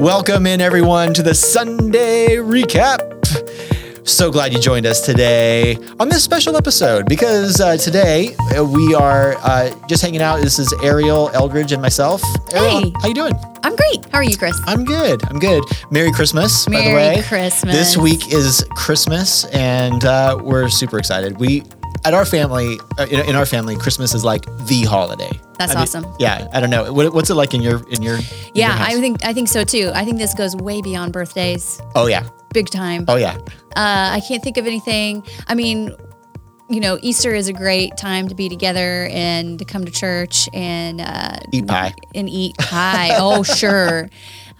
Welcome in, everyone, to the Sunday recap. So glad you joined us today on this special episode because uh, today uh, we are uh, just hanging out. This is Ariel Eldridge and myself. Ariel, Hey. how you doing? I'm great. How are you, Chris? I'm good. I'm good. Merry Christmas, by the Merry way. Christmas. This week is Christmas, and uh, we're super excited. We at our family, uh, in, our family, Christmas is like the holiday. That's I mean, awesome. Yeah, I don't know. What, what's it like in your in your? in Yeah, your? I think I think so too. I think this goes way beyond birthdays, Oh yeah. big time. Oh yeah. Uh, I can't think of anything. I mean, you know, Easter is a great time to be together and to come to church and uh, Eat pie. and eat pie. oh, sure.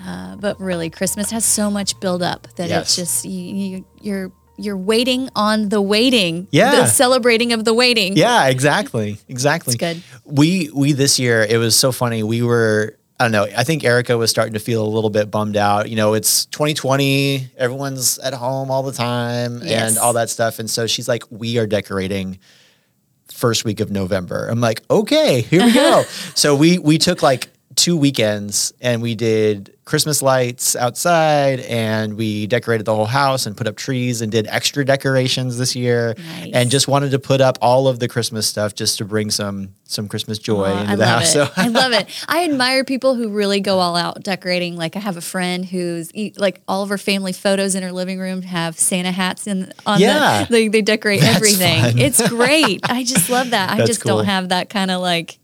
Uh, but really, Christmas has so much build up that Yes. it's just you, you, you're you're waiting on the waiting. Yeah. the celebrating of the waiting. Yeah, exactly. Exactly. It's good. We we this year it was so funny. We were I don't know. I think Erica was starting to feel a little bit bummed out. You know, it's 2020. Everyone's at home all the time Yes. and all that stuff. And so she's like, "We are decorating first week of November." I'm like, "Okay, here we go." so we we took like two weekends and we did Christmas lights outside and we decorated the whole house and put up trees and did extra decorations this year Nice. and just wanted to put up all of the Christmas stuff just to bring some some Christmas joy Oh, into I the house. It. So I love it. I admire people who really go all out decorating. Like I have a friend who's like all of her family photos in her living room have Santa hats in on Yeah. the they, they decorate That's everything. fun. It's great. I just love that. I That's just cool. don't have that kind of like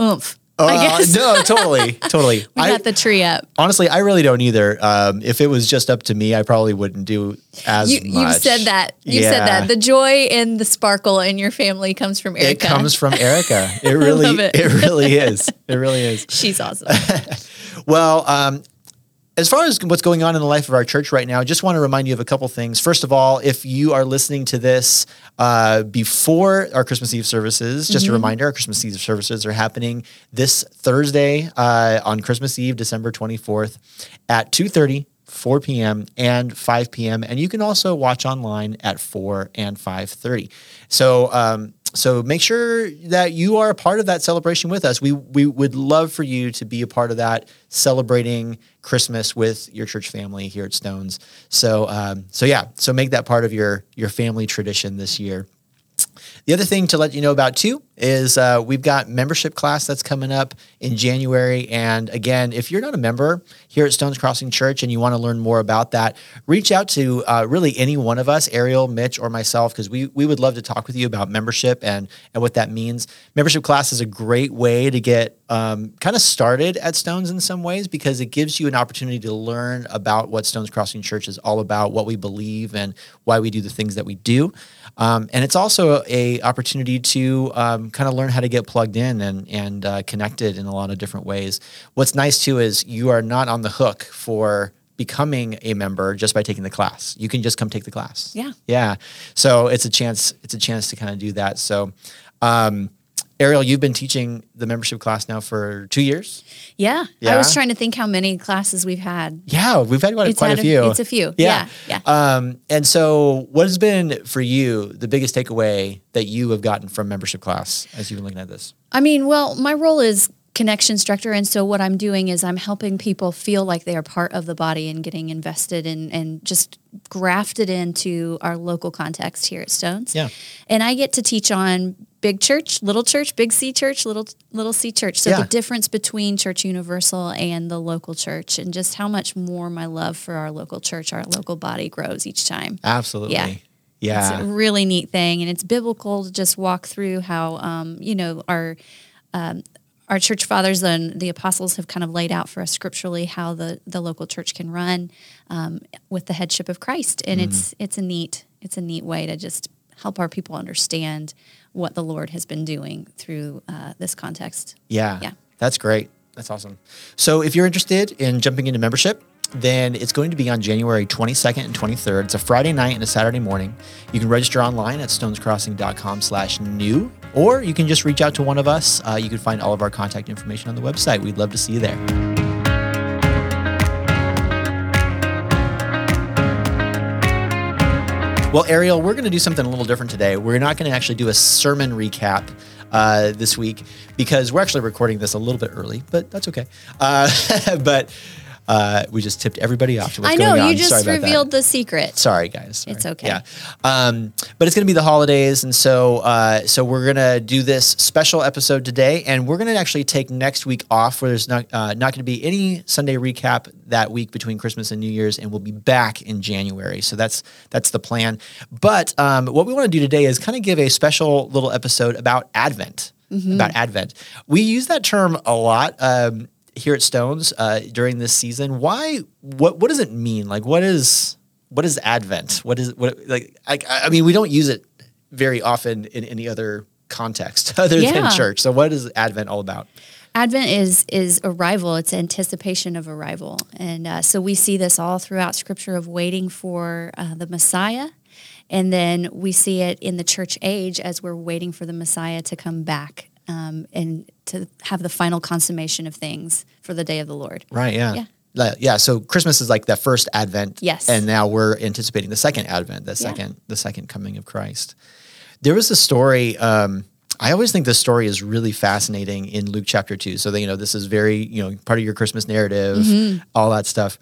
oomph. Uh, I guess no, totally, totally. we I, got the tree up. honestly, I really don't either. Um, if it was just up to me, I probably wouldn't do as You, much. you've said that. You've Yeah. said that. The joy and the sparkle in your family comes from Erica. It comes from Erica. It really, it. it really is. It really is. She's awesome. Well, um, as far as what's going on in the life of our church right now, I just want to remind you of a couple things. First of all, if you are listening to this uh, before our Christmas Eve services, just a reminder, our Christmas Eve services are happening this Thursday uh, on Christmas Eve, December 24th at 2.30, 4 p.m. and 5 p.m. And you can also watch online at 4 and 5.30. So, um, so make sure that you are a part of that celebration with us. We we would love for you to be a part of that celebrating Christmas with your church family here at Stones. So um, so yeah, so make that part of your your family tradition this year. The other thing to let you know about too is uh, we've got membership class that's coming up in January. And again, if you're not a member here at Stones Crossing Church and you want to learn more about that, reach out to uh, really any one of us, Ariel, Mitch, or myself, because we we would love to talk with you about membership and and what that means. Membership class is a great way to get um, kind of started at Stones in some ways because it gives you an opportunity to learn about what Stones Crossing Church is all about, what we believe, and why we do the things that we do. Um, and it's also a opportunity to um, kind of learn how to get plugged in and and uh, connected in a lot of different ways. What's nice too is you are not on the hook for becoming a member just by taking the class. You can just come take the class. Yeah. Yeah. So it's a chance. It's a chance to kind of do that. So. Um, Ariel, you've been teaching the membership class now for two years. Yeah. Yeah? I was trying to think how many classes we've had. Yeah, we've had quite, It's quite a a- few. it's a few. Yeah, yeah. Um, and so, what has been for you the biggest takeaway that you have gotten from membership class as you've been looking at this? I mean, well, my role is connection instructor, and so what I'm doing is I'm helping people feel like they are part of the body and getting invested in and just grafted into our local context here at Stones. Yeah. And I get to teach on big church, little church, big C church, little little C church. So Yeah. the difference between Church Universal and the local church, and just how much more my love for our local church, our local body grows each time. Absolutely. Yeah. Yeah. It's a really neat thing, and it's biblical to just walk through how um, you know our um, our church fathers and the apostles have kind of laid out for us scripturally how the the local church can run um, with the headship of Christ, and it's it's a neat it's a neat way to just help our people understand what the Lord has been doing through uh, this context. Yeah. Yeah. That's great. That's awesome. So if you're interested in jumping into membership, then it's going to be on January 22nd and 23rd. It's a Friday night and a Saturday morning. You can register online at stonescrossing.com slash new, or you can just reach out to one of us. Uh, you can find all of our contact information on the website. We'd love to see you there. Well, Ariel, we're going to do something a little different today. We're not going to actually do a sermon recap uh, this week because we're actually recording this a little bit early, but that's okay. Uh, but Uh, we just tipped everybody off to what's I know going on. you just Sorry revealed the secret. Sorry, guys. Sorry. It's okay. Yeah, um, but it's going to be the holidays, and so uh, so we're going to do this special episode today, and we're going to actually take next week off, where there's not uh, not going to be any Sunday recap that week between Christmas and New Year's, and we'll be back in January. So that's that's the plan. But um, what we want to do today is kind of give a special little episode about Advent. About Advent, we use that term a lot. Um, here at Stones uh, during this season. Why? What? What does it mean? Like, what is what is Advent? What is what? Like, I, I mean, we don't use it very often in any other context other Yeah. than church. So, what is Advent all about? Advent is is arrival. It's anticipation of arrival, and uh, so we see this all throughout Scripture of waiting for uh, the Messiah, and then we see it in the church age as we're waiting for the Messiah to come back um, and to have the final consummation of things for the day of the Lord. Right. Yeah. Yeah. Like, yeah. So Christmas is like the first Advent. Yes. And now we're anticipating the second Advent, the second the second coming of Christ. There was a story. Um, I always think this story is really fascinating in Luke chapter two. So that, you know, this is very you know part of your Christmas narrative, all that stuff.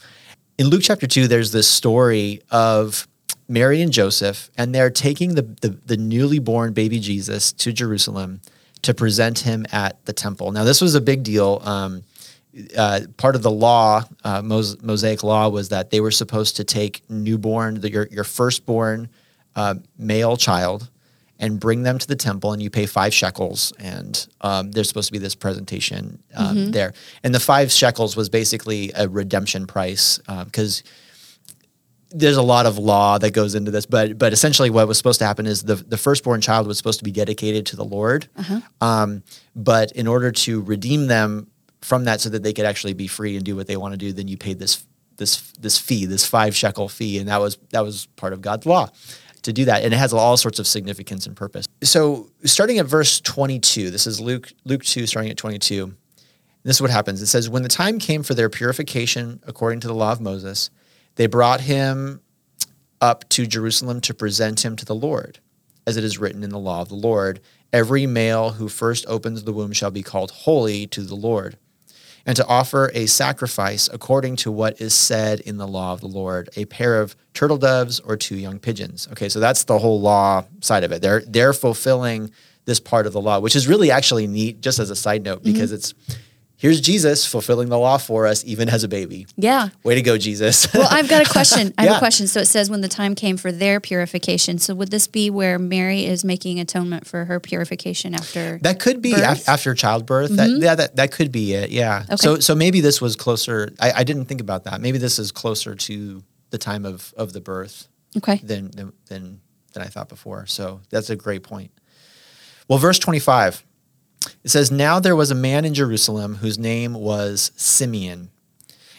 In Luke chapter two, there's this story of Mary and Joseph, and they're taking the, the the newly born baby Jesus to Jerusalem to present him at the temple. Now, this was a big deal. Um, uh, part of the law, uh, Mos- Mosaic law, was that they were supposed to take newborn, the, your your firstborn uh, male child, and bring them to the temple, and you pay five shekels, and um, there's supposed to be this presentation um, there. And the five shekels was basically a redemption price because there's a lot of law that goes into this, but but essentially what was supposed to happen is the the firstborn child was supposed to be dedicated to the Lord, um, but in order to redeem them from that, so that they could actually be free and do what they want to do, then you paid this this this fee, this five shekel fee, and that was that was part of God's law to do that, and it has all sorts of significance and purpose. So starting at verse 22, this is Luke Luke 2, starting at 22. This is what happens. It says, When the time came for their purification according to the law of Moses, they brought him up to Jerusalem to present him to the Lord, as it is written in the law of the Lord Every male who first opens the womb shall be called holy to the Lord, and to offer a sacrifice according to what is said in the law of the Lord, a pair of turtle doves or two young pigeons. Okay, so that's the whole law side of it. They're they're fulfilling this part of the law, which is really actually neat, just as a side note, mm-hmm. because it's here's Jesus fulfilling the law for us, even as a baby. Yeah. Way to go, Jesus. Well, I've got a question. I have Yeah. a question. So it says when the time came for their purification. So would this be where Mary is making atonement for her purification after? That could be af- after childbirth. That, mm-hmm. yeah, that, that could be it. Yeah. Okay. So so maybe this was closer. I, I didn't think about that. Maybe this is closer to the time of, of the birth okay. than, than than I thought before. So that's a great point. Well, verse twenty five, it says, "Now there was a man in Jerusalem whose name was Simeon,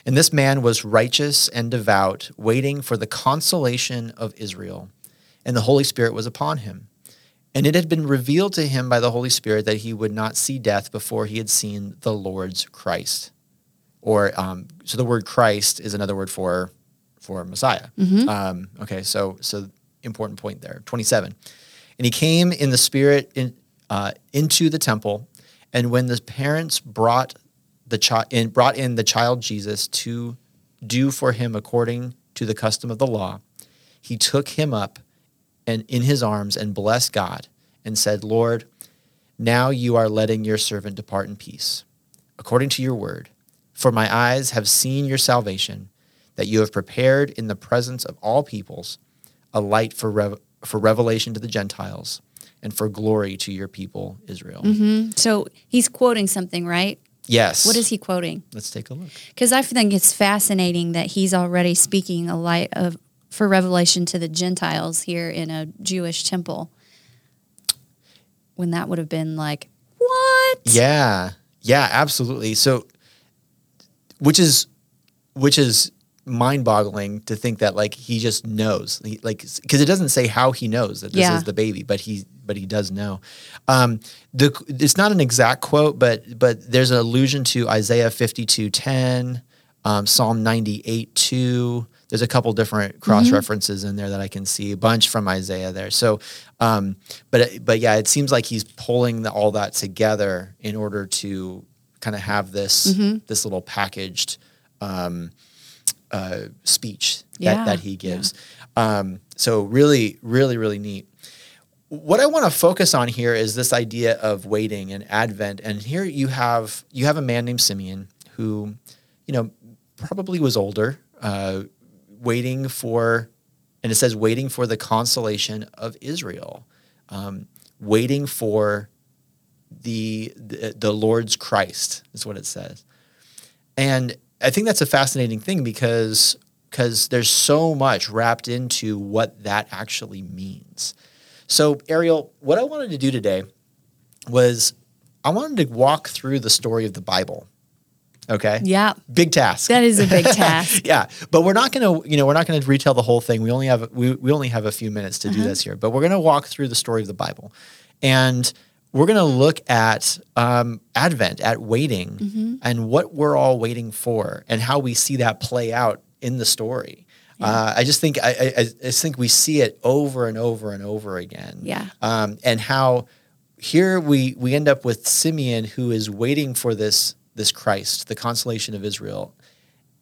and this man was righteous and devout, waiting for the consolation of Israel, and the Holy Spirit was upon him." And it had been revealed to him by the Holy Spirit that he would not see death before he had seen the Lord's Christ. Or um, so the word Christ is another word for for Messiah. Um, okay, so so important point there. Twenty seven, and he came in the Spirit in, uh, into the temple, and when the parents brought the child in, brought in the child Jesus to do for him according to the custom of the law, he took him up and in his arms and blessed God and said, Lord, now you are letting your servant depart in peace, according to your word. For my eyes have seen your salvation, that you have prepared in the presence of all peoples a light for, for revelation to the Gentiles and for glory to your people, Israel. Mm-hmm. So he's quoting something, right? Yes. What is he quoting? Let's take a look. Because I think it's fascinating that he's already speaking a light of for revelation to the Gentiles here in a Jewish temple. When that would have been like, what? Yeah. Yeah, absolutely. So which is which is mind-boggling to think that like he just knows. He, like cuz it doesn't say how he knows that this Yeah. is the baby, but he but he does know. Um the it's not an exact quote, but but there's an allusion to Isaiah 52:10, um Psalm ninety eight two. There's a couple different cross references in there that I can see, a bunch from Isaiah there. So, um, but but yeah, it seems like he's pulling the, all that together in order to kind of have this this little packaged um, uh, speech Yeah, that, that he gives. Um, so really, really, really neat. What I want to focus on here is this idea of waiting and Advent. And here you have you have a man named Simeon who, you know, probably was older, uh, waiting for, and it says waiting for the consolation of Israel, um, waiting for the, the the Lord's Christ is what it says. And I think that's a fascinating thing because because there's so much wrapped into what that actually means. So Ariel, what I wanted to do today was I wanted to walk through the story of the Bible. Okay. Yeah. Big task. That is a big task. yeah, but we're not going to, you know, we're not going to retell the whole thing. We only have we, we only have a few minutes to do this here, but we're going to walk through the story of the Bible, and we're going to look at um, Advent, at waiting, and what we're all waiting for, and how we see that play out in the story. Uh, I just think I, I, I just think we see it over and over and over again. Yeah. Um, and how here we we end up with Simeon who is waiting for this this Christ, the consolation of Israel,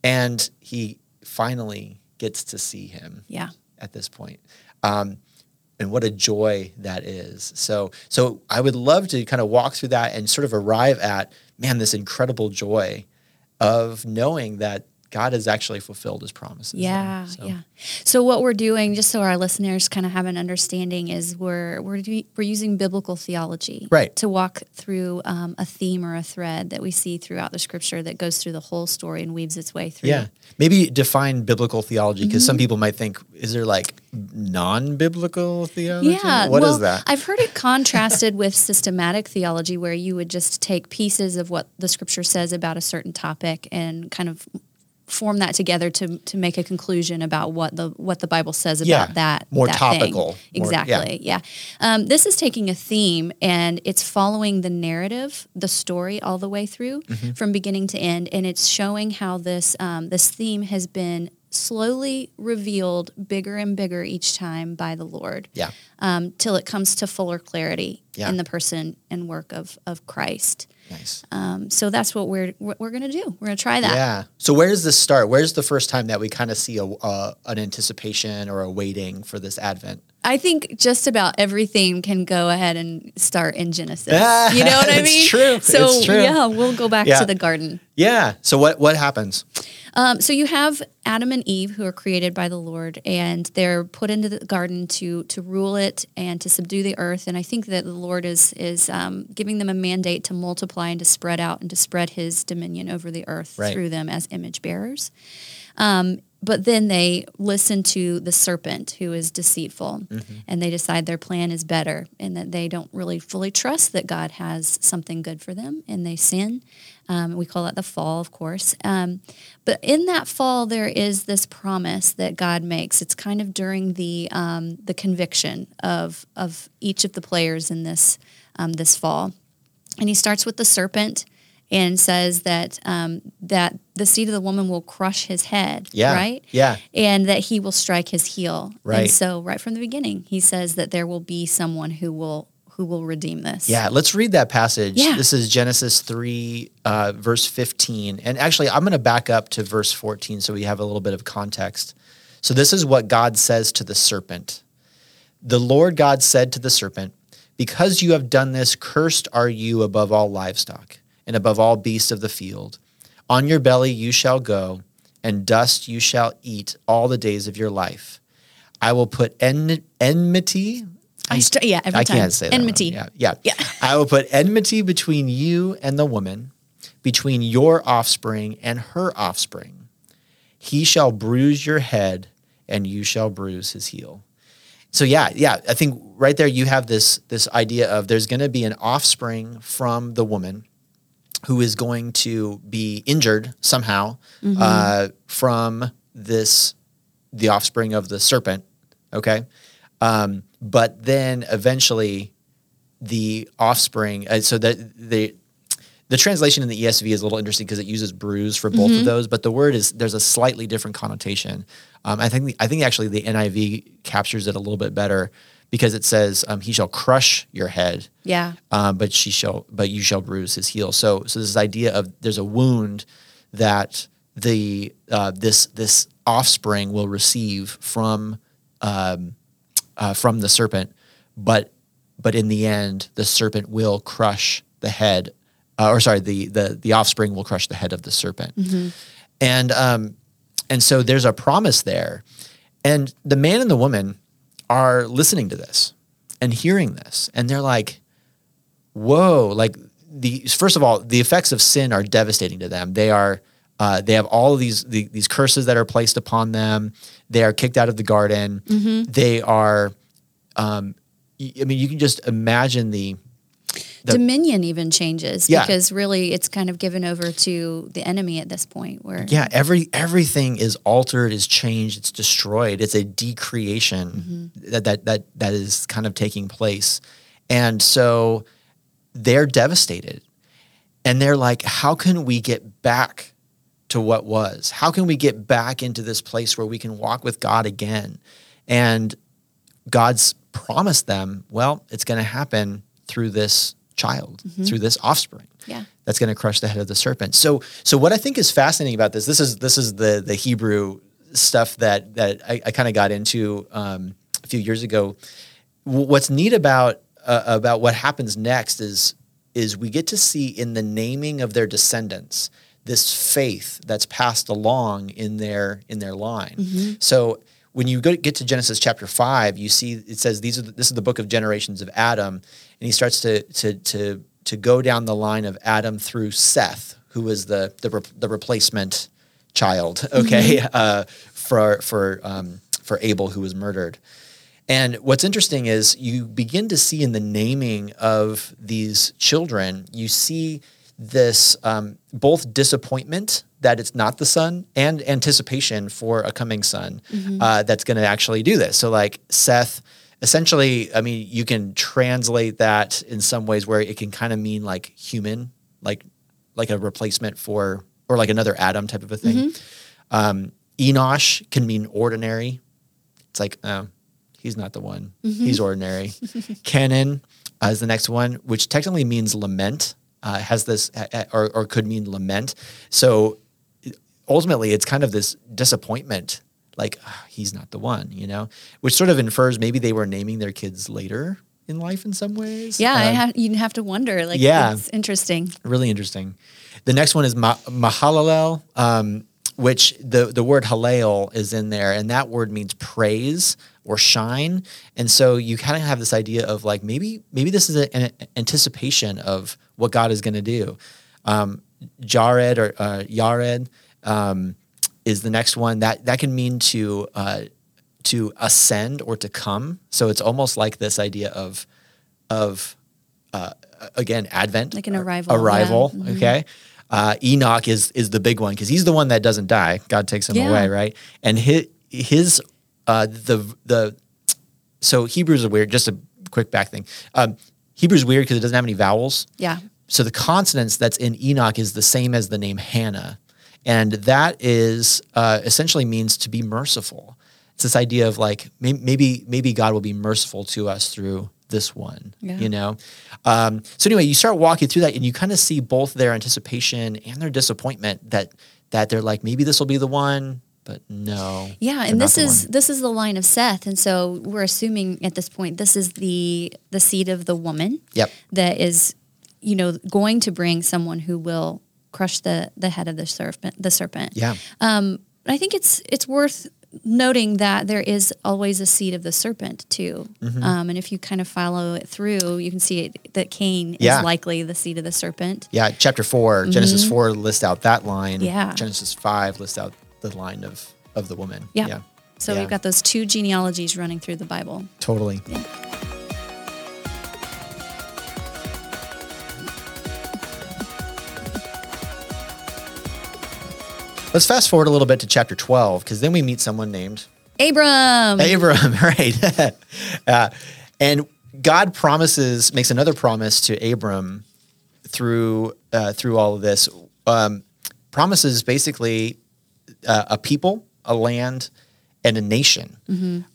and he finally gets to see him Yeah. at this point. Um, and what a joy that is. So, so I would love to kind of walk through that and sort of arrive at, man, this incredible joy of knowing that God has actually fulfilled his promises. Yeah, So- yeah. So what we're doing, just so our listeners kind of have an understanding, is we're we're we're using biblical theology, Right. to walk through um, a theme or a thread that we see throughout the scripture that goes through the whole story and weaves its way through. Yeah. Maybe define biblical theology because Mm-hmm. some people might think, is there like non biblical theology? Yeah, What is well, that? I've heard it contrasted with systematic theology, where you would just take pieces of what the scripture says about a certain topic and kind of form that together to to make a conclusion about what the what the Bible says about Yeah, that more that thing. topical, more- Exactly. yeah. Um, this is taking a theme and it's following the narrative, the story all the way through Mm-hmm. from beginning to end, and it's showing how this um, this theme has been slowly revealed bigger and bigger each time by the Lord yeah. Um, till it comes to fuller clarity Yeah. in the person and work of of Christ. Nice. Um, so that's what we're what we're gonna do. We're gonna try that. Yeah. So where does this start? Where's the first time that we kind of see a, uh, an anticipation or a waiting for this Advent? I think just about everything can go ahead and start in Genesis. Ah, you know what I it's mean? true. So It's true. yeah, we'll go back Yeah. to the garden. Yeah. So what what happens? Um, so you have Adam and Eve who are created by the Lord, and they're put into the garden to to rule it and to subdue the earth. And I think that the Lord is is um, giving them a mandate to multiply and to spread out and to spread His dominion over the earth Right. through them as image bearers. Um, but then they listen to the serpent who is deceitful and they decide their plan is better and that they don't really fully trust that God has something good for them and they sin. Um, we call that the fall, of course. Um, but in that fall, there is this promise that God makes. It's kind of during the um, the conviction of of each of the players in this um, this fall, and He starts with the serpent and says that um, that the seed of the woman will crush his head. Yeah. Right Yeah. and that he will strike his heel. Right. And so right from the beginning, he says that there will be someone who will who will redeem this. Yeah, let's read that passage. Yeah. This is Genesis 3, uh, verse 15. And actually, I'm going to back up to verse 14 so we have a little bit of context. So, this is what God says to the serpent The Lord God said to the serpent, Because you have done this, cursed are you above all livestock and above all beasts of the field. On your belly you shall go, and dust you shall eat all the days of your life. I will put en- enmity. I st- yeah, every I time. can't say that. Enmity. wrong. Yeah, yeah. Yeah. I will put enmity between you and the woman, between your offspring and her offspring. He shall bruise your head, and you shall bruise his heel. So yeah, yeah, I think right there you have this this idea of there's going to be an offspring from the woman who is going to be injured somehow uh, from this the offspring of the serpent. Okay, um, but then eventually the offspring. Uh, so that the the translation in the ESV is a little interesting because it uses bruise for both of those, but the word is there's a slightly different connotation. Um, I think the, I think actually the NIV captures it a little bit better because it says um, he shall crush your head, Yeah. um, but she shall but you shall bruise his heel. So so this idea of there's a wound that the uh, this this offspring will receive from um, uh, from the serpent, but but in the end, the serpent will crush the head, uh, or sorry, the the the offspring will crush the head of the serpent, and um, and so there's a promise there, and the man and the woman are listening to this and hearing this, and they're like, whoa, like the first of all, the effects of sin are devastating to them. They are uh, they have all of these the, these curses that are placed upon them. They are kicked out of the garden. They are, um, I mean, you can just imagine the The- Dominion even changes Yeah. because really it's kind of given over to the enemy at this point. Where yeah every everything is altered, is changed, it's destroyed. It's a decreation that that that that is kind of taking place, and so they're devastated, and they're like, how can we get back? To what was? How can we get back into this place where we can walk with God again? And God's promised them, well, it's going to happen through this child, through this offspring. Yeah. That's going to crush the head of the serpent. So so what I think is fascinating about this, this is this is the the Hebrew stuff that that I, I kind of got into um, a few years ago. W- What's neat about uh, about what happens next is is we get to see in the naming of their descendants this faith that's passed along in their in their line. So when you go get to Genesis chapter five, you see it says these are the, this is the book of generations of Adam, and he starts to to to to go down the line of Adam through Seth, who was the the, re- the replacement child, okay, uh, for for um, for Abel who was murdered. And what's interesting is you begin to see in the naming of these children, you see this um, both disappointment that it's not the son and anticipation for a coming son uh, that's going to actually do this. So, like Seth, essentially, I mean, you can translate that in some ways where it can kind of mean like human, like like a replacement for or like another Adam type of a thing. Um, Enosh can mean ordinary. It's like, oh, he's not the one. He's ordinary. Kenan uh, is the next one, which technically means lament. Uh, has this uh, uh, or, or could mean lament. So ultimately, it's kind of this disappointment. Like ah, he's not the one, you know, which sort of infers maybe they were naming their kids later in life in some ways. Yeah, I Um, have, you have to wonder. Like, Yeah. it's interesting. really interesting. The next one is Ma- Mahalalel, um, which the, the word Hallel is in there, and that word means praise or shine. And so you kind of have this idea of like maybe maybe this is an anticipation of what God is going to do. Um, Jared or uh, Yared um, is the next one that that can mean to uh, to ascend or to come. So it's almost like this idea of of uh, again Advent, Like an or- arrival, yeah. Arrival. Mhm. Okay. Uh, Enoch is is the big one because he's the one that doesn't die. God takes him Yeah. away, right? And his his uh, the the so Hebrews are weird. Just a quick back thing. Um, Hebrew's weird because it doesn't have any vowels Yeah. so the consonants that's in Enoch is the same as the name Hannah, and that is uh, essentially means to be merciful. It's this idea of like maybe maybe God will be merciful to us through this one, Yeah. you know. Um, so anyway, you start walking through that, and you kind of see both their anticipation and their disappointment that that they're like maybe this will be the one, but no. Yeah, and this is one. this is the line of Seth, and so we're assuming at this point this is the the seed of the woman yep, that is, you know, going to bring someone who will crush the the head of the serpent. The serpent. yeah, Um, I think it's it's worth noting that there is always a seed of the serpent too, Mm-hmm. um, and if you kind of follow it through, you can see it, that Cain Yeah. is likely the seed of the serpent. yeah. Chapter 4 Genesis four lists out that line. Mm-hmm. Yeah. Genesis five lists out the line of of the woman. Yeah. yeah. So Yeah. we've got those two genealogies running through the Bible. Totally. Let's fast forward a little bit to chapter 12 because then we meet someone named Abram. Abram, right? uh, and God promises, makes another promise to Abram through uh, through all of this. Um, promises basically uh, a people, a land, and a nation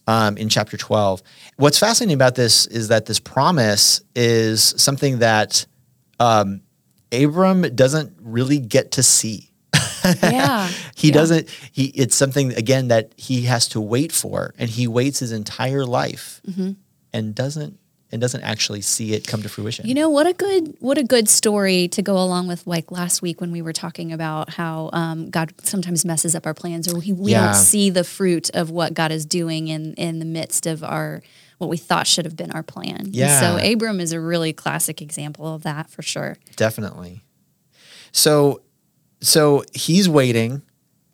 um, in chapter 12. What's fascinating about this is that this promise is something that um, Abram doesn't really get to see. Yeah. he Yeah. doesn't he it's something again that he has to wait for and he waits his entire life Mm-hmm. and doesn't and doesn't actually see it come to fruition. You know what a good what a good story to go along with like last week when we were talking about how um, God sometimes messes up our plans or we, we Yeah. don't see the fruit of what God is doing in in the midst of our what we thought should have been our plan. And Yeah. so Abram is a really classic example of that for sure. Definitely. So so he's waiting.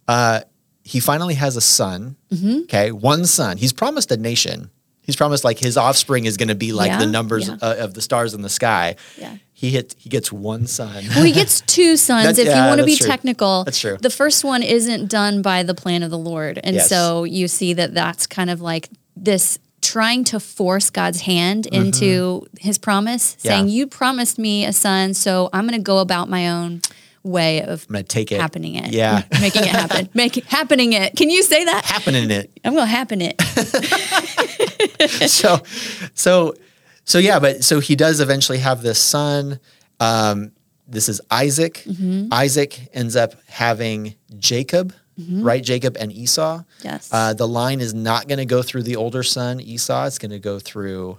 Uh he finally has a son. Mm-hmm. Okay, one son. He's promised a nation. He's promised like his offspring is going to be like Yeah, the numbers yeah. uh, of the stars in the sky. Yeah. He hit. He gets one son. Well, he gets two sons. If you want to be true. technical, That's true. The first one isn't done by the plan of the Lord, and Yes. so you see that that's kind of like this trying to force God's hand into His promise, Mm-hmm. Yeah. saying, "You promised me a son, so I'm going to go about my own way of I'm gonna take it. happening it, Yeah. making it happen, make it happening it." Can you say that? Happening it. I'm going to happen it. so so so yeah but so he does eventually have this son um, this is isaac Mm-hmm. isaac ends up having jacob right jacob and esau Yes. uh, the line is not going to go through the older son esau it's going to go through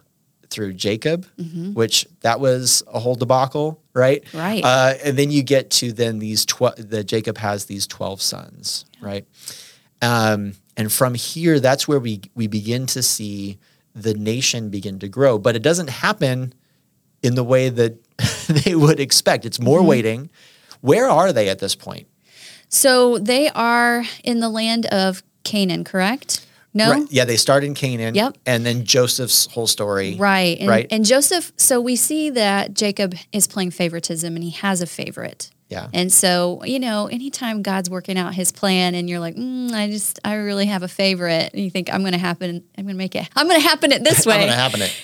through jacob which that was a whole debacle right Mm-hmm. Right. uh, and then you get to then these 12 the jacob has these 12 sons right um, and from here, that's where we we begin to see the nation begin to grow. But it doesn't happen in the way that they would expect. It's more Mm-hmm. waiting. Where are they at this point? so they are in the land of Canaan, correct? No. Right. Yeah, they start in Canaan. Yep. And then Joseph's whole story. Right. And, Right. and Joseph, so we see that Jacob is playing favoritism and he has a favorite. Yeah. And so, you know, anytime God's working out his plan and you're like, mm, I just, I really have a favorite, and you think, I'm going to happen, I'm going to make it, I'm going to happen it this way. I'm going to happen it.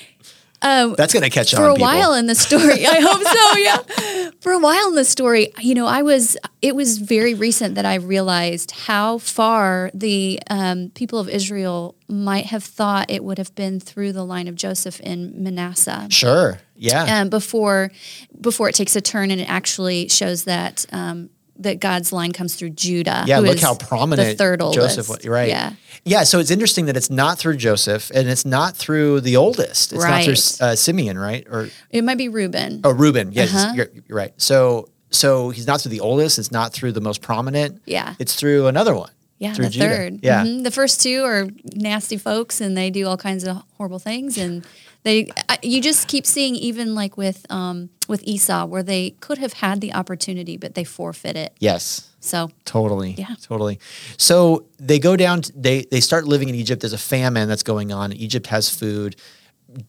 Um, That's going to catch on. for a people. while in the story, I hope so, yeah. For a while in the story, you know, I was, it was very recent that I realized how far the um, people of Israel might have thought it would have been through the line of Joseph in Manasseh Sure. Yeah. um, before before it takes a turn and it actually shows that um, that God's line comes through Judah. Yeah, who look is how prominent the third oldest. Joseph was. Right. Yeah. Yeah. So it's interesting that it's not through Joseph and it's not through the oldest. It's not through uh, Simeon, right? Or It might be Reuben. Oh, Reuben. Yes, Uh-huh. you're, you're right. So, so he's not through the oldest. It's not through the most prominent. Yeah. It's through another one. Yeah, through the Judah. third. Yeah. Mhm. The first two are nasty folks and they do all kinds of horrible things and they I, you just keep seeing even like with um with Esau where they could have had the opportunity but they forfeit it. Yes. So Totally. Yeah. Totally. So they go down. To, they they start living in Egypt. There's a famine that's going on. Egypt has food.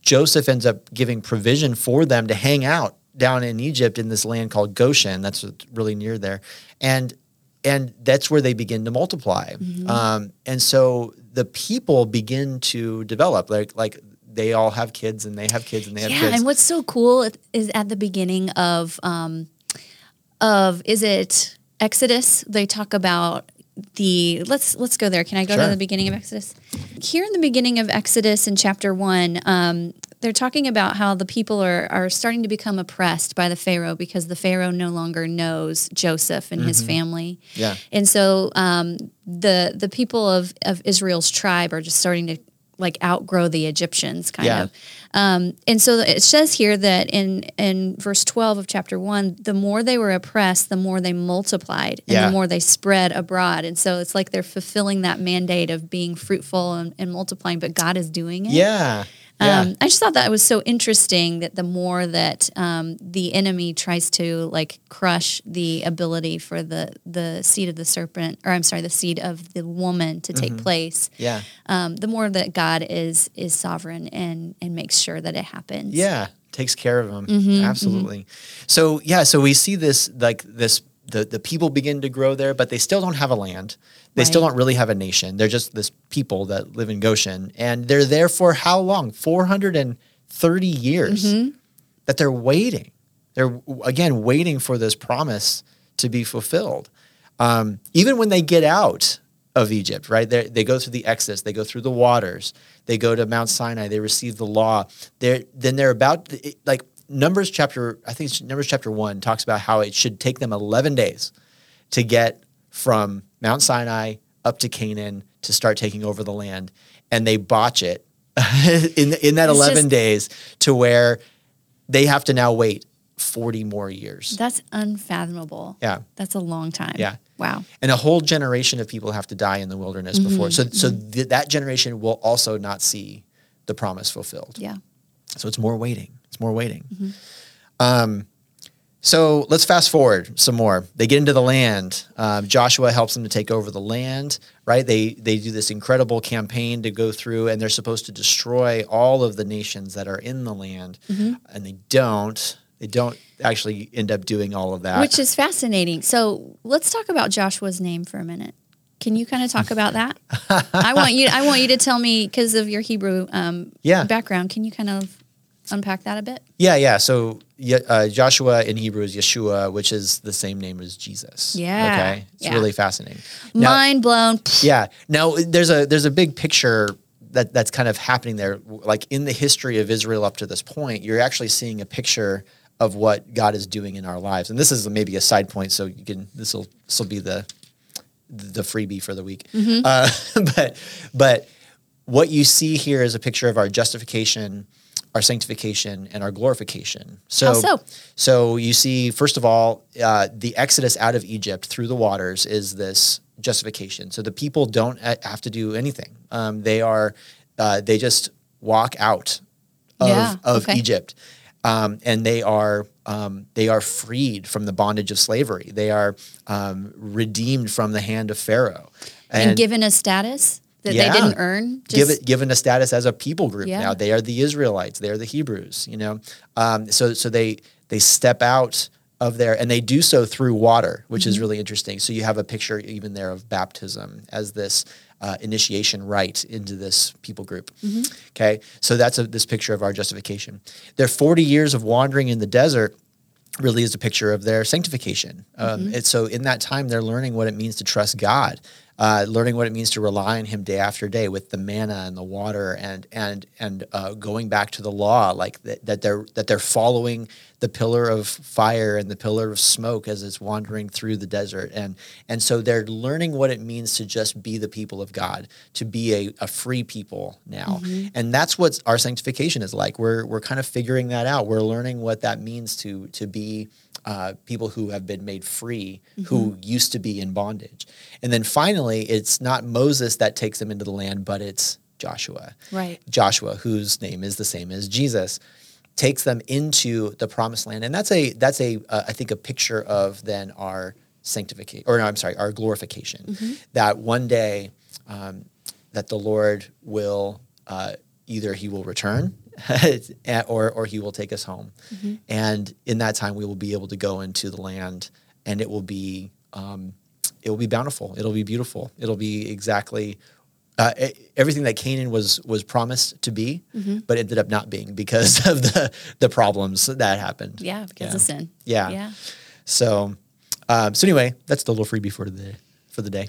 Joseph ends up giving provision for them to hang out down in Egypt in this land called Goshen. That's really near there, and and that's where they begin to multiply. Mm-hmm. Um, and so the people begin to develop. Like like they all have kids and they have kids and they have yeah, kids. and what's so cool is at the beginning of um, of is it Exodus? They talk about the let's let's go there. Can I go Sure. to the beginning of Exodus? Here in the beginning of Exodus in chapter one, um, they're talking about how the people are are starting to become oppressed by the Pharaoh because the Pharaoh no longer knows Joseph and his family. Yeah. And so um, the the people of, of Israel's tribe are just starting to like outgrow the Egyptians kind Yeah. of. Um, and so it says here that in in verse 12 of chapter 1, the more they were oppressed, the more they multiplied and Yeah. the more they spread abroad. And so it's like they're fulfilling that mandate of being fruitful and, and multiplying, but God is doing it. yeah. Yeah. Um, I just thought that was so interesting that the more that um, the enemy tries to like crush the ability for the the seed of the serpent, or I'm sorry, the seed of the woman to take place, yeah. um, the more that God is is sovereign and and makes sure that it happens. Yeah, takes care of them. Mm-hmm, Absolutely. So yeah, so we see this like this the the people begin to grow there, but they still don't have a land. They still don't really have a nation. They're just this people that live in Goshen, and they're there for how long? Four hundred and thirty years Mm-hmm. that they're waiting. They're again waiting for this promise to be fulfilled. Um, even when they get out of Egypt, right? They they go through the Exodus, they go through the waters, they go to Mount Sinai, they receive the law. They're then they're about like Numbers chapter, I think it's Numbers chapter one talks about how it should take them eleven days to get from Mount Sinai up to Canaan to start taking over the land, and they botch it in in that It's 11 just- days to where they have to now wait 40 more years. That's unfathomable. Yeah. That's a long time. Yeah. Wow. and a whole generation of people have to die in the wilderness mm-hmm. before. So mm-hmm. so th- that generation will also not see the promise fulfilled. Yeah. So it's more waiting. It's more waiting. Um, so let's fast forward some more. They get into the land. Um, Joshua helps them to take over the land. Right? They they do this incredible campaign to go through, and they're supposed to destroy all of the nations that are in the land, and they don't. They don't actually end up doing all of that. Which is fascinating. So let's talk about Joshua's name for a minute. Can you kind of talk about that? I want you. I want you to tell me because of your Hebrew um, Yeah. background. Can you kind of unpack that a bit? Yeah, yeah. So uh, Joshua in Hebrew is Yeshua, which is the same name as Jesus. Yeah, Okay. It's yeah. really fascinating. Now- Mind blown. yeah. Now there's a there's a big picture that that's kind of happening there. Like in the history of Israel up to this point, you're actually seeing a picture of what God is doing in our lives. And this is maybe a side point, so you can this will this will be the the freebie for the week. Uh, but but what you see here is a picture of our justification, our sanctification, and our glorification. So, so? so you see, first of all, uh, the exodus out of Egypt through the waters is this justification. So the people don't have to do anything. Um, they are, uh, they just walk out of, Yeah, of okay. Egypt, um, and they are um, they are freed from the bondage of slavery. They are um, redeemed from the hand of Pharaoh, And, given a status that Yeah. they didn't earn. give it, given a status as a people group Yeah. now. They are the Israelites. They are the Hebrews. You know, um, so so they they step out of there and they do so through water, which Mm-hmm. is really interesting. So you have a picture even there of baptism as this uh, initiation rite into this people group. Mm-hmm. Okay, so that's a, this picture of our justification. Their forty years of wandering in the desert really is a picture of their sanctification. Um, and so in that time, they're learning what it means to trust God, uh, learning what it means to rely on Him day after day with the manna and the water, and and and uh, going back to the law, like that, that they're that they're following the pillar of fire and the pillar of smoke as it's wandering through the desert, and and so they're learning what it means to just be the people of God, to be a, a free people now, and that's what our sanctification is like. We're we're kind of figuring that out. We're learning what that means to to be uh, people who have been made free, who used to be in bondage. And then finally, it's not Moses that takes them into the land, but it's Joshua. Right. Joshua, whose name is the same as Jesus, takes them into the promised land, and that's a that's a uh, I think a picture of then our sanctification, or no, I'm sorry, our glorification. That one day, um, that the Lord will uh, either He will return, or or He will take us home, and in that time we will be able to go into the land, and it will be um, it will be bountiful. It'll be beautiful. It'll be exactly uh, everything that Canaan was was promised to be, Mm-hmm. but ended up not being because of the the problems that happened. Yeah, because of sin. Yeah. Yeah. So, um, so anyway, that's the little freebie for the for the day.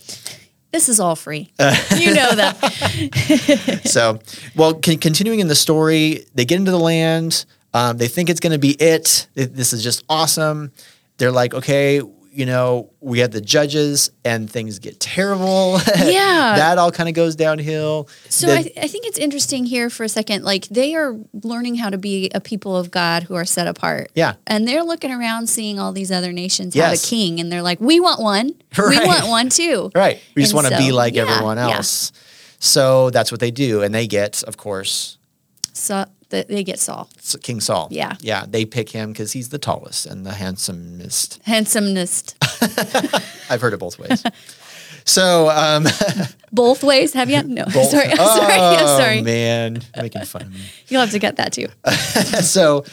This is all free. you know that. so, well, con- continuing in the story, they get into the land. Um, they think it's going to be it. Th- This is just awesome. They're like, okay, you know, we have the judges, and things get terrible. Yeah. that all kind of goes downhill. So The- I, th- I think it's interesting here for a second. Like they are learning how to be a people of God who are set apart. Yeah. And they're looking around seeing all these other nations have a king, and they're like, we want one. We want one too. Right. We just And want to be like yeah, everyone yeah. else. So that's what they do. And they get, of course, So th- they get Saul. King Saul. Yeah. Yeah. They pick him because he's the tallest and the handsomest. Handsomest. I've heard it both ways. so, um, Both ways, have you? No. both- sorry. I'm sorry. I'm Oh, sorry. man. Making fun of me. You'll have to get that too. so,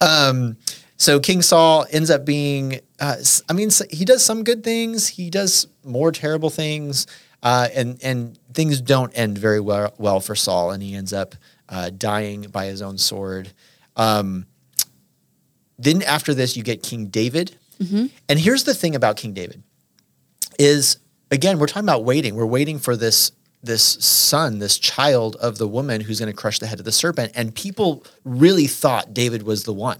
um, so King Saul ends up being. Uh, I mean, he does some good things. He does more terrible things, uh, and and things don't end very well well for Saul, and he ends up uh, dying by his own sword. Um, then after this, you get King David, and here's the thing about King David is again we're talking about waiting. We're waiting for this this son, this child of the woman who's going to crush the head of the serpent, and people really thought David was the one.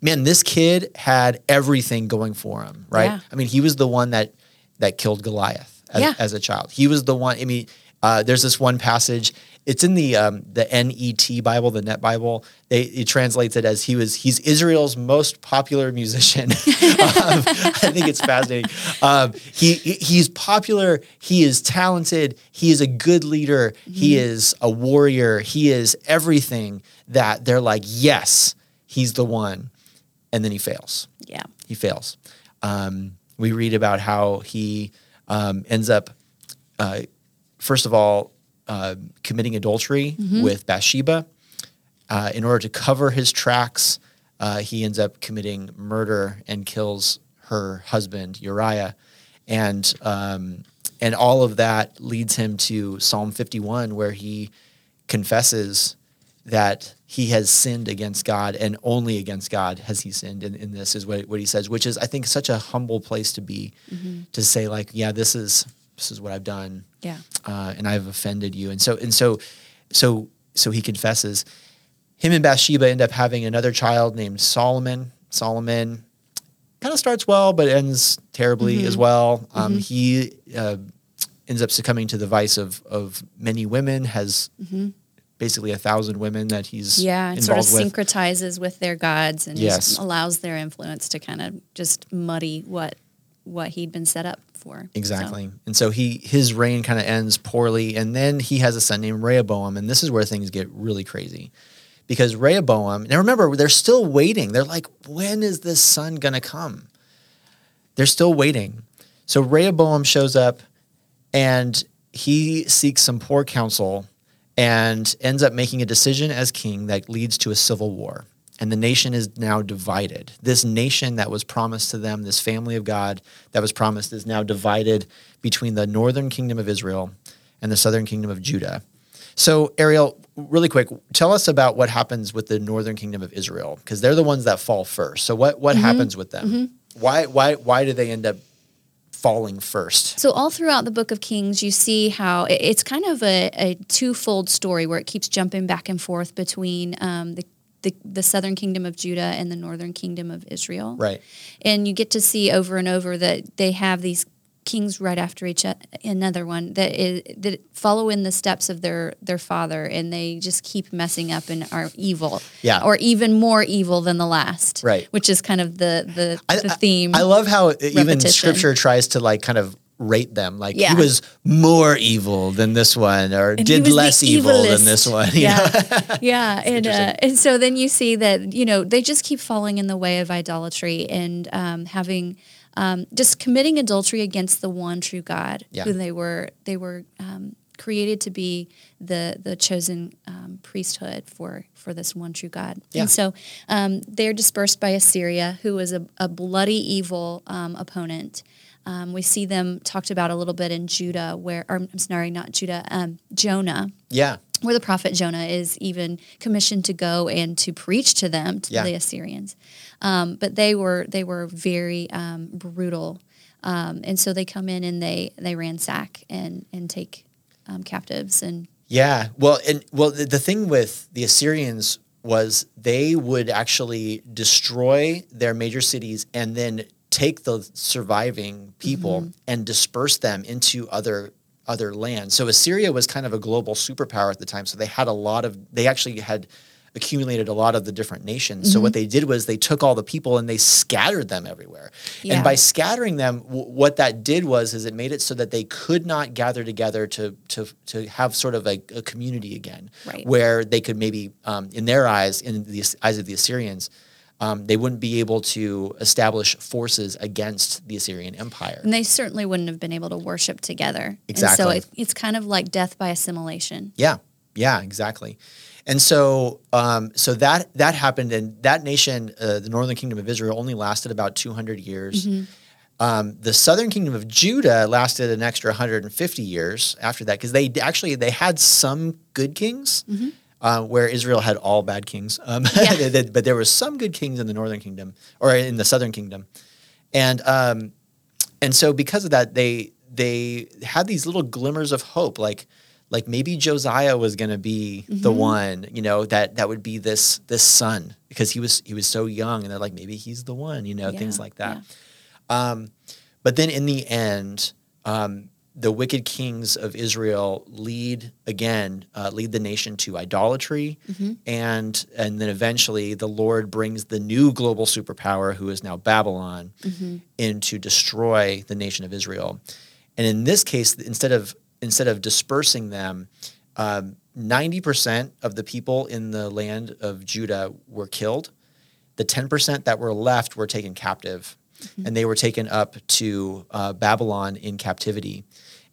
Man, this kid had everything going for him, right? Yeah. I mean, he was the one that that killed Goliath as, Yeah. as a child. He was the one. I mean, uh, there's this one passage. It's in the um, the NET Bible, the Net Bible. They, it translates it as he was he's Israel's most popular musician. um, I think it's fascinating. Um, he he- he's popular. He is talented. He is a good leader. He is a warrior. He is everything that they're like. Yes, he's the one, and then he fails Yeah. he fails. Um, we read about how he um, ends up, uh, first of all, uh, committing adultery with Bathsheba. Uh, in order to cover his tracks, uh, he ends up committing murder and kills her husband Uriah, and um, and all of that leads him to Psalm 51, where he confesses that he has sinned against God and only against God has he sinned. And, and this is what, what he says, which is, I think, such a humble place to be to say, like, yeah, this is this is what I've done, Yeah. uh, and I've offended you. And so and so so so he confesses. Him and Bathsheba end up having another child named Solomon. Solomon kind of starts well, but ends terribly as well. Um, He uh, ends up succumbing to the vice of of many women. Has basically a thousand women that he's Yeah. Sort of with. syncretizes with their gods and Yes. just allows their influence to kind of just muddy what what he'd been set up for. So- Exactly. And so he his reign kind of ends poorly and then he has a son named Rehoboam and this is where things get really crazy. Because Rehoboam, now remember they're still waiting. They're like when is this son going to come? They're still waiting. So Rehoboam shows up and he seeks some poor counsel and ends up making a decision as king that leads to a civil war. And the nation is now divided. This nation that was promised to them, this family of God that was promised, is now divided between the northern kingdom of Israel and the southern kingdom of Judah. So, Ariel, really quick, tell us about what happens with the northern kingdom of Israel, because they're the ones that fall first. So, what, what happens with them? Why, why, why do they end up falling first? So all throughout the book of Kings, you see how it's kind of a, a twofold story where it keeps jumping back and forth between um, the, the the southern kingdom of Judah and the northern kingdom of Israel. Right. And you get to see over and over that they have these kings right after each another one that is that follow in the steps of their their father and they just keep messing up and are evil Yeah. or even more evil than the last Right. which is kind of the the, I- the I- theme I, love how even scripture tries to like kind of rate them. Like Yeah. he was more evil than this one, or And did less evil than this one. you know? Yeah, yeah, and uh, and so then you see that you know they just keep falling in the way of idolatry and um, having um, just committing adultery against the one true God, Yeah. who they were they were um, created to be the the chosen um, priesthood for for this one true God. Yeah. And so um, they're dispersed by Assyria, who is a, a bloody evil um, opponent. Um, we see them talked about a little bit in Judah, where, or I'm sorry, not Judah, um, Jonah, yeah. where the prophet Jonah is even commissioned to go and to preach to them to Yeah. the Assyrians. Um, but they were they were very um, brutal, um, and so they come in and they they ransack and and take um, captives and Yeah. Well, and well, the, the thing with the Assyrians was they would actually destroy their major cities and then take the surviving people Mm-hmm. and disperse them into other other lands. So Assyria was kind of a global superpower at the time. So they had a lot of they actually had accumulated a lot of the different nations. So what Mm-hmm. they did was they took all the people and they scattered them everywhere. Yeah. And by scattering them, w- what that did was is it made it so that they could not gather together to to to have sort of a, a community again, Right. where they could maybe, um, in their eyes, in the eyes of the Assyrians, um, they wouldn't be able to establish forces against the Assyrian Empire. and they certainly wouldn't have been able to worship together. And Exactly. so it, it's kind of like death by assimilation. Yeah, yeah, exactly. And so, um, so that that happened, and that nation, uh, the Northern Kingdom of Israel, only lasted about two hundred years. Um, the Southern Kingdom of Judah lasted an extra 150 years after that, because they actually they had some good kings, uh, where Israel had all bad kings. Um, Yeah. but there were some good kings in the Northern Kingdom or in the Southern Kingdom, and um, and so because of that, they they had these little glimmers of hope, like like maybe Josiah was going to be the Mm-hmm. one, you know, that that would be this this son because he was he was so young, and they're like maybe he's the one, you know, things like that. yeah. Um, but then in the end, um, the wicked kings of Israel lead again, uh, lead the nation to idolatry, and and then eventually the Lord brings the new global superpower, who is now Babylon, in to destroy the nation of Israel. And in this case, instead of instead of dispersing them, um, ninety percent of the people in the land of Judah were killed. The ten percent that were left were taken captive, and they were taken up to uh, Babylon in captivity.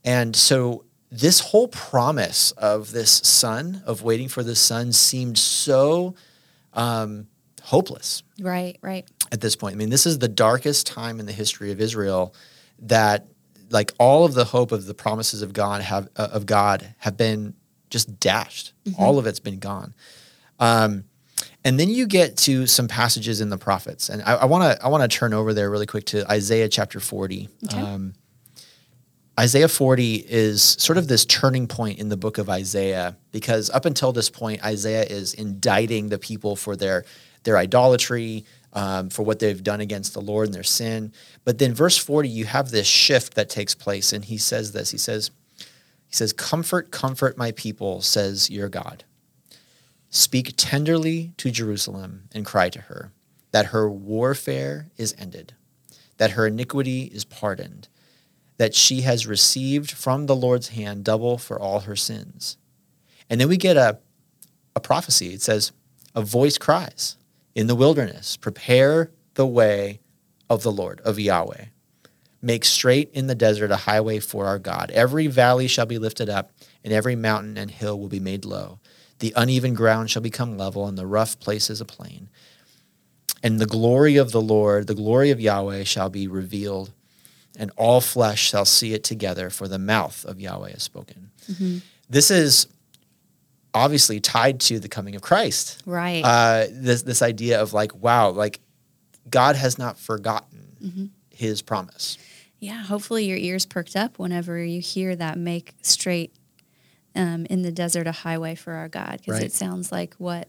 And so this whole promise of this son, of waiting for the son, seemed so um, hopeless Right, right. at this point. I mean, this is the darkest time in the history of Israel that like all of the hope of the promises of God have uh, of God have been just dashed. All of it's been gone. Um, and then you get to some passages in the prophets, and I want to I want to turn over there really quick to Isaiah chapter forty. Okay. Um, Isaiah 40 is sort of this turning point in the book of Isaiah because up until this point, Isaiah is indicting the people for their, their idolatry, um, for what they've done against the Lord and their sin. But then verse 40, you have this shift that takes place, and he says this. He says, he says, Comfort, comfort my people, says your God. Speak tenderly to Jerusalem and cry to her that her warfare is ended, that her iniquity is pardoned, that she has received from the Lord's hand double for all her sins. And then we get a, a prophecy. It says, A voice cries in the wilderness, prepare the way of the Lord, of Yahweh. Make straight in the desert a highway for our God. Every valley shall be lifted up, and every mountain and hill will be made low. The uneven ground shall become level, and the rough places a plain. And the glory of the Lord, the glory of Yahweh, shall be revealed, and all flesh shall see it together, for the mouth of Yahweh has spoken. This is obviously tied to the coming of Christ. Right. Uh, this this idea of like, wow, like God has not forgotten His promise. Yeah, hopefully your ears perked up whenever you hear that make straight um, in the desert a highway for our God, because Right. it sounds like what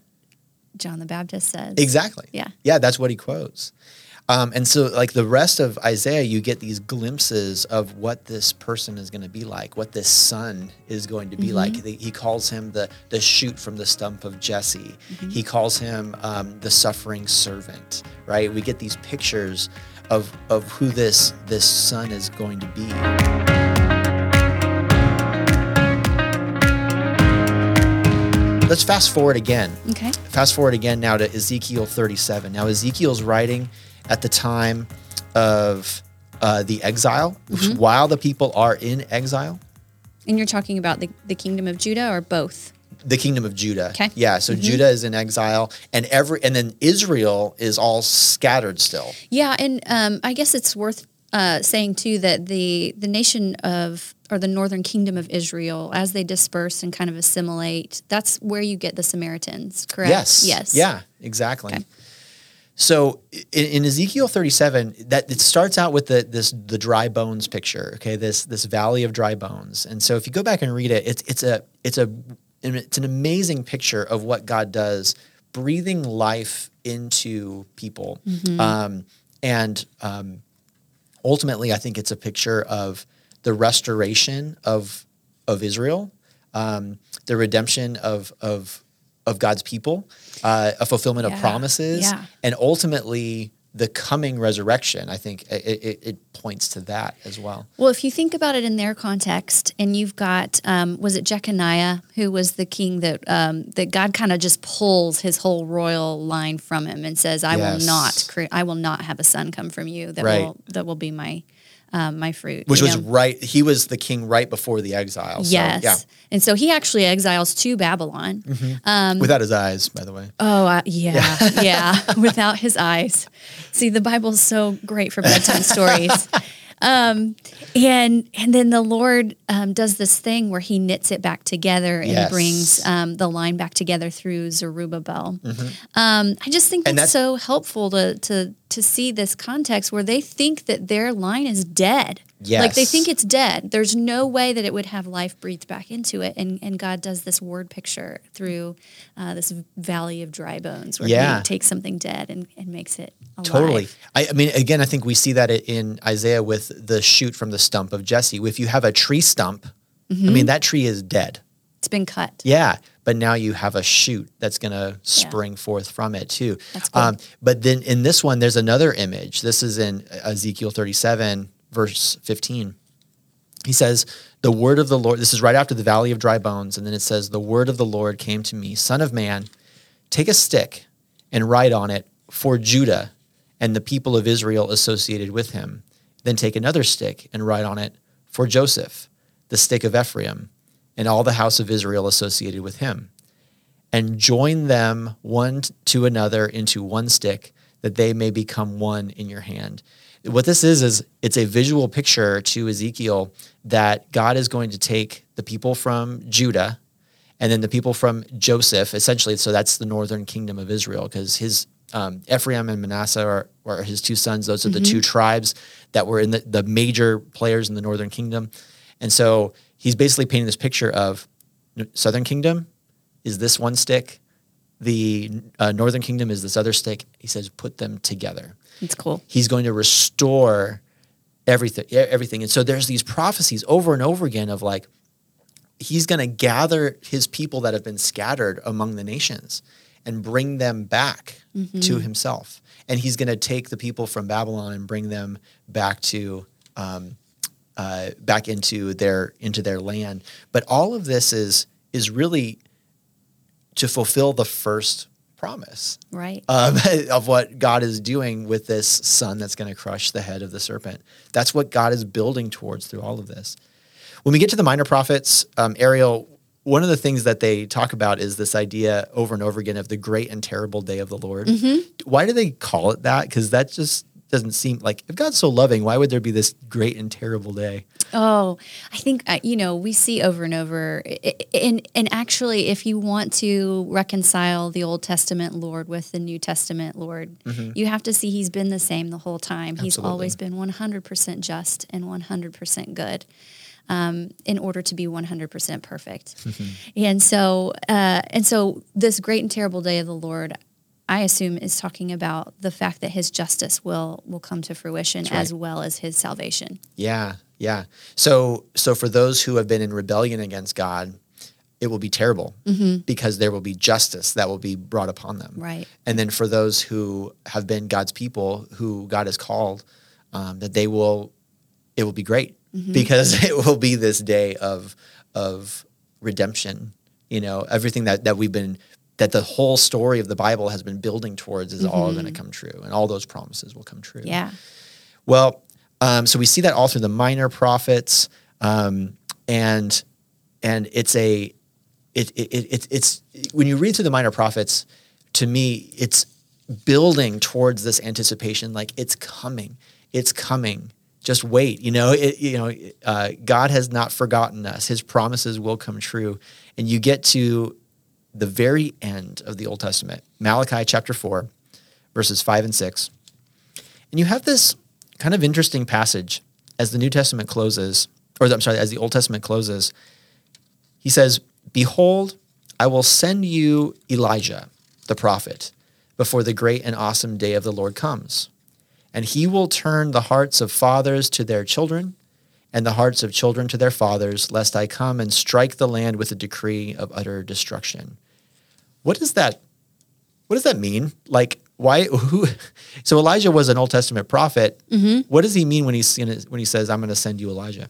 John the Baptist says. Exactly. Yeah. Yeah, that's what he quotes. Um, and so, like the rest of Isaiah, you get these glimpses of what this person is going to be like, what this son is going to be like. He calls him the the shoot from the stump of Jesse. He calls him um, the suffering servant. Right? We get these pictures of of who this this son is going to be. Let's fast forward again Okay. fast forward again now to Ezekiel 37. Now, Ezekiel's writing at the time of uh, the exile, while the people are in exile, And you're talking about the, the kingdom of Judah or both? the kingdom of Judah. Okay. Yeah, so Judah is in exile, and every and then Israel is all scattered still. Yeah, and um, I guess it's worth uh, saying too that the the nation of or the northern kingdom of Israel, as they disperse and kind of assimilate, that's where you get the Samaritans, correct? Yes. Yes. Yeah, exactly. Okay. So in, in Ezekiel 37, that it starts out with the this the dry bones picture. Okay, this this valley of dry bones. And so if you go back and read it, it's it's a it's a it's an amazing picture of what God does, breathing life into people. Um, and um, ultimately, I think it's a picture of the restoration of of Israel, um, the redemption of of of God's people, uh, a fulfillment of promises, Yeah. and ultimately the coming resurrection. I think it, it, it points to that as well. Well, if you think about it in their context, and you've got, um, was it Jeconiah who was the king that um, that God kind of just pulls his whole royal line from him and says, "I Yes. will not, cre- I will not have a son come from you that Right. will that will be my um, my fruit." Which was know? right. He was the king right before the exile. So, yes, Yeah. and so he actually exiles to Babylon. Without his eyes, by the way. Oh, uh, yeah, yeah, without his eyes. See, the Bible's so great for bedtime stories. Um, and and then the Lord um, does this thing where He knits it back together and Yes. brings um, the line back together through Zerubbabel. Um, I just think that's, that's- so helpful to to to see this context where they think that their line is dead. Like they think it's dead. There's no way that it would have life breathed back into it. And, and God does this word picture through uh, this valley of dry bones where Yeah. he takes something dead and, and makes it alive. Totally. I, I mean, again, I think we see that in Isaiah with the shoot from the stump of Jesse. If you have a tree stump, I Mm-hmm. mean, that tree is dead. It's been cut. Yeah. But now you have a shoot that's going to spring forth from it too. That's cool. Um, but then in this one, there's another image. This is in Ezekiel 37, verse 15. He says, The word of the Lord, this is right after the valley of dry bones. And then it says, The word of the Lord came to me, Son of man, take a stick and write on it for Judah and the people of Israel associated with him. Then take another stick and write on it for Joseph, the stick of Ephraim, and all the house of Israel associated with him. And join them one to another into one stick, that they may become one in your hand. What this is, is it's a visual picture to Ezekiel that God is going to take the people from Judah and then the people from Joseph, essentially. So that's the northern kingdom of Israel, because his um, Ephraim and Manasseh are, are his two sons. Those are the two tribes that were in the, the major players in the northern kingdom. And so he's basically painting this picture of southern kingdom is this one stick, the uh, northern kingdom is this other stick. He says, put them together It's cool. he's going to restore everything everything. And so there's these prophecies over and over again of like he's going to gather his people that have been scattered among the nations and bring them back to himself. And he's going to take the people from babylon and bring them back to um, uh, back into their into their land. But all of this is is really to fulfill the first promise Right. um, of what God is doing with this son that's going to crush the head of the serpent. That's what God is building towards through all of this. When we get to the minor prophets, um, Ariel, one of the things that they talk about is this idea over and over again of the great and terrible day of the Lord. Why do they call it that? Because that just doesn't seem like if God's so loving, why would there be this great and terrible day? Oh, I think uh, you know we see over and over, and and actually, if you want to reconcile the Old Testament Lord with the New Testament Lord, you have to see He's been the same the whole time. He's always been one hundred percent just and one hundred percent good. Um, in order to be 100% perfect. And so, uh, and so this great and terrible day of the Lord, I assume is talking about the fact that his justice will, will come to fruition right. as well as his salvation. Yeah, yeah. So, so for those who have been in rebellion against God, it will be terrible because there will be justice that will be brought upon them. Right. And then for those who have been God's people, who God has called, um, that they will, it will be great because it will be this day of of redemption. You know, everything that that we've been that the whole story of the Bible has been building towards is all going to come true, and all those promises will come true. Yeah. Well, um, so we see that all through the minor prophets, um, and and it's a it, it, it it's it's when you read through the minor prophets, to me, it's building towards this anticipation, like it's coming, it's coming. Just wait, you know. It, you know, uh, God has not forgotten us. His promises will come true, and you get to the very end of the Old Testament, Malachi chapter four, verses five and six. And you have this kind of interesting passage as the New Testament closes, or I'm sorry, as the Old Testament closes. He says, Behold, I will send you Elijah, the prophet, before the great and awesome day of the Lord comes. And he will turn the hearts of fathers to their children, and the hearts of children to their fathers, lest I come and strike the land with a decree of utter destruction. What does that what does that mean? Like why who so Elijah was an Old Testament prophet. What does he mean when he's gonna, when he says I'm going to send you Elijah?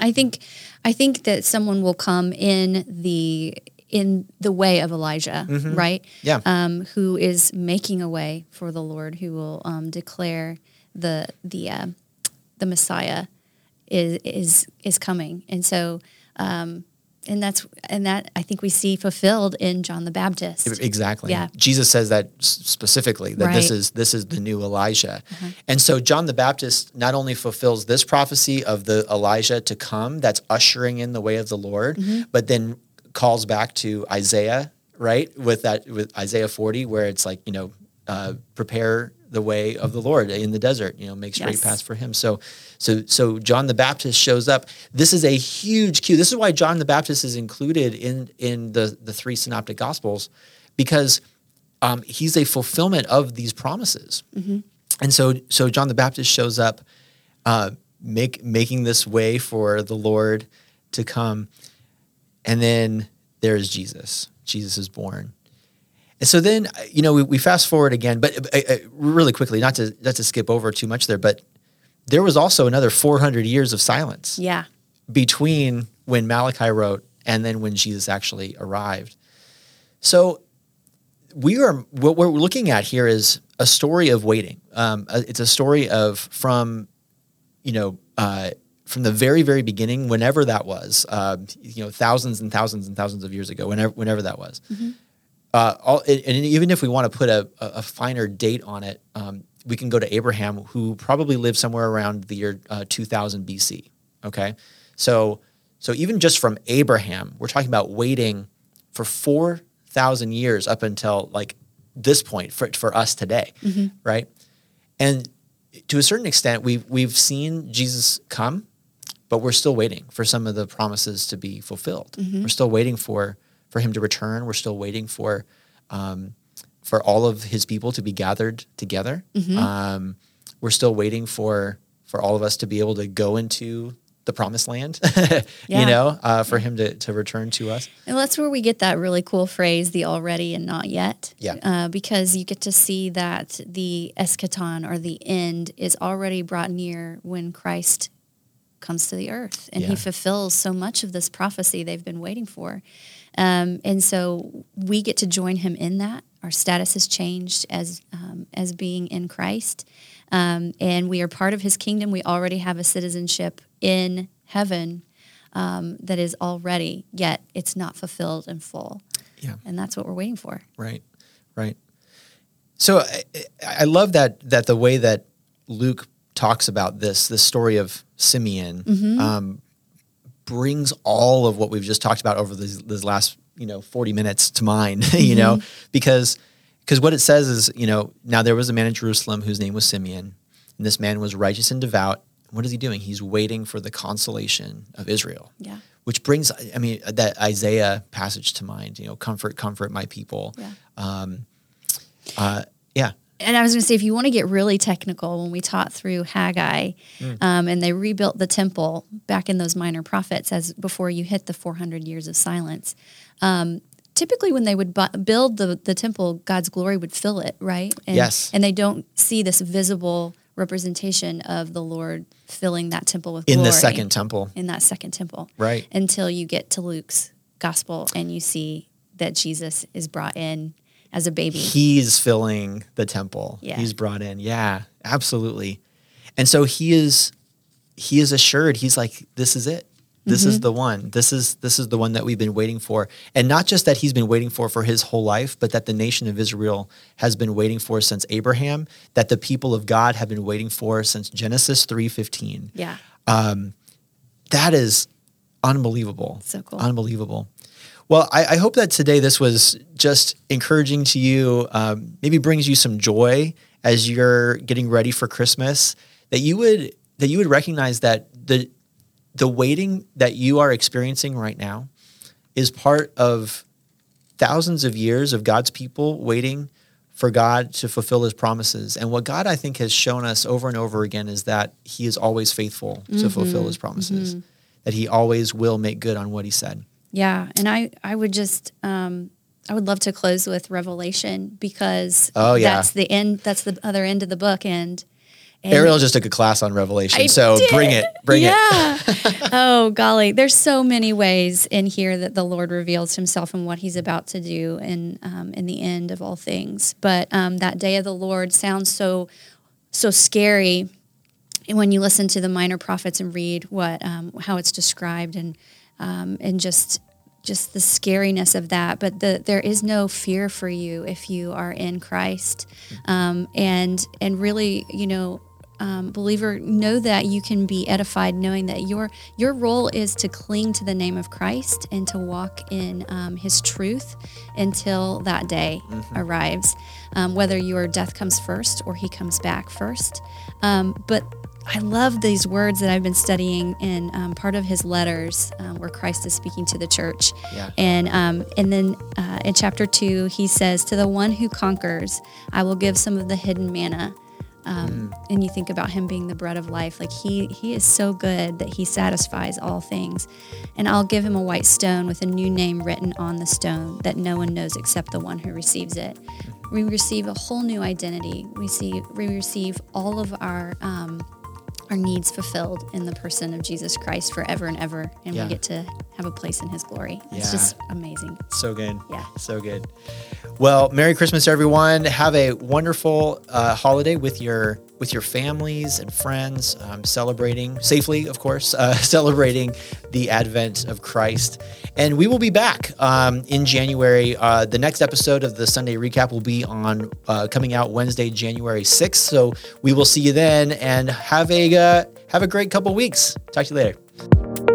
I think I think that someone will come in the in the way of Elijah, right? Yeah. Um, who is making a way for the Lord, who will um, declare the the uh, the Messiah is is is coming, and so um, and that's and that I think we see fulfilled in John the Baptist. Exactly. Yeah. Jesus says that specifically that this is this is the new Elijah. And so John the Baptist not only fulfills this prophecy of the Elijah to come that's ushering in the way of the Lord, but then calls back to Isaiah, right? With that with Isaiah 40 where it's like, you know, uh, prepare the way of the Lord in the desert. You know, make straight Yes. paths for Him. So, so, so John the Baptist shows up. This is a huge cue. This is why John the Baptist is included in in the the three synoptic gospels, because um, he's a fulfillment of these promises. And so, so John the Baptist shows up, uh, make making this way for the Lord to come, and then there is Jesus. Jesus is born. And so then, uh, you know, we, we fast forward again, but uh, uh, really quickly, not to not to skip over too much there, but there was also another 400 years of silence Yeah. between when Malachi wrote and then when Jesus actually arrived. So we are what we're looking at here is a story of waiting. Um, uh, it's a story of from you know uh, from the very very beginning, whenever that was, uh, you know, thousands and thousands and thousands of years ago, whenever whenever that was. Uh, all, and, and even if we want to put a, a finer date on it, um, we can go to Abraham, who probably lived somewhere around the year uh, 2000 BC. Okay, so so even just from Abraham, we're talking about waiting for four thousand years up until like this point for for us today, right? And to a certain extent, we've we've seen Jesus come, but we're still waiting for some of the promises to be fulfilled. We're still waiting for for him to return. We're still waiting for um, for all of his people to be gathered together. Um, we're still waiting for for all of us to be able to go into the promised land. Yeah. You know, uh, for him to to return to us. And that's where we get that really cool phrase, the already and not yet. Yeah. Uh, because you get to see that the eschaton or the end is already brought near when Christ comes to the earth and Yeah. he fulfills so much of this prophecy they've been waiting for. Um, and so we get to join him in that. Our status has changed as, um, as being in Christ. Um, and we are part of his kingdom. We already have a citizenship in heaven um, that is already, yet it's not fulfilled in full. Yeah. And that's what we're waiting for. Right, right. So I, I love that that the way that Luke talks about this, this story of Simeon, um, brings all of what we've just talked about over these, these last you know forty minutes to mind. you know, because because what it says is you know now there was a man in Jerusalem whose name was Simeon, and this man was righteous and devout. What is he doing? He's waiting for the consolation of Israel Yeah. which brings i mean that isaiah passage to mind you know comfort comfort my people Yeah. um uh yeah And I was going to say, if you want to get really technical, when we taught through Haggai, um, and they rebuilt the temple back in those minor prophets, as before you hit the 400 years of silence. Um, typically, when they would bu- build the the temple, God's glory would fill it, right? And, Yes. And they don't see this visible representation of the Lord filling that temple with in glory the second temple in that second temple, Right. Until you get to Luke's gospel and you see that Jesus is brought in as a baby. he's filling the temple Yeah. he's brought in yeah absolutely and so he is he is assured he's like this is it this is mm-hmm. the one this is this is the one that we've been waiting for and not just that he's been waiting for for his whole life but that the nation of israel has been waiting for since abraham that the people of god have been waiting for since genesis 3.15 yeah. Um, that is unbelievable. So cool. Unbelievable. Well, I, I hope that today this was just encouraging to you, um, maybe brings you some joy as you're getting ready for Christmas. That you would that you would recognize that the the waiting that you are experiencing right now is part of thousands of years of God's people waiting for God to fulfill his promises. And what God, I think, has shown us over and over again is that he is always faithful to fulfill his promises, that he always will make good on what he said. Yeah, and I I would just um, I would love to close with Revelation because Oh, yeah. that's the end. That's the other end of the book end. And Ariel just took a class on Revelation, I so did. bring it, bring it. yeah. oh golly, there's so many ways in here that the Lord reveals Himself and what He's about to do in um, in the end of all things. But um, that day of the Lord sounds so so scary when you listen to the minor prophets and read what um, how it's described and um, and just just the scariness of that. But the, there is no fear for you if you are in Christ, um, and and really, you know, um, believer, know that you can be edified, knowing that your your role is to cling to the name of Christ and to walk in um, His truth until that day mm-hmm. arrives. Um, whether your death comes first or He comes back first, um, but I love these words that I've been studying in um, part of his letters um, where Christ is speaking to the church. Yeah. And, um, and then uh, in chapter two, he says, To the one who conquers, I will give some of the hidden manna. Um, mm. And you think about him being the bread of life. Like he, he is so good that he satisfies all things. And I'll give him a white stone with a new name written on the stone that no one knows except the one who receives it. We receive a whole new identity. We see we receive all of our um, our needs fulfilled in the person of Jesus Christ forever and ever, and yeah. we get to have a place in His glory. It's yeah. just amazing. So good. Yeah. So good. Well, Merry Christmas, everyone. Have a wonderful uh, holiday with your with your families and friends, um, celebrating safely, of course, uh, celebrating the advent of Christ. And we will be back um, in January. Uh, the next episode of the Sunday recap will be on uh, coming out Wednesday, January 6th. So we will see you then and have a uh, have a great couple weeks. Talk to you later.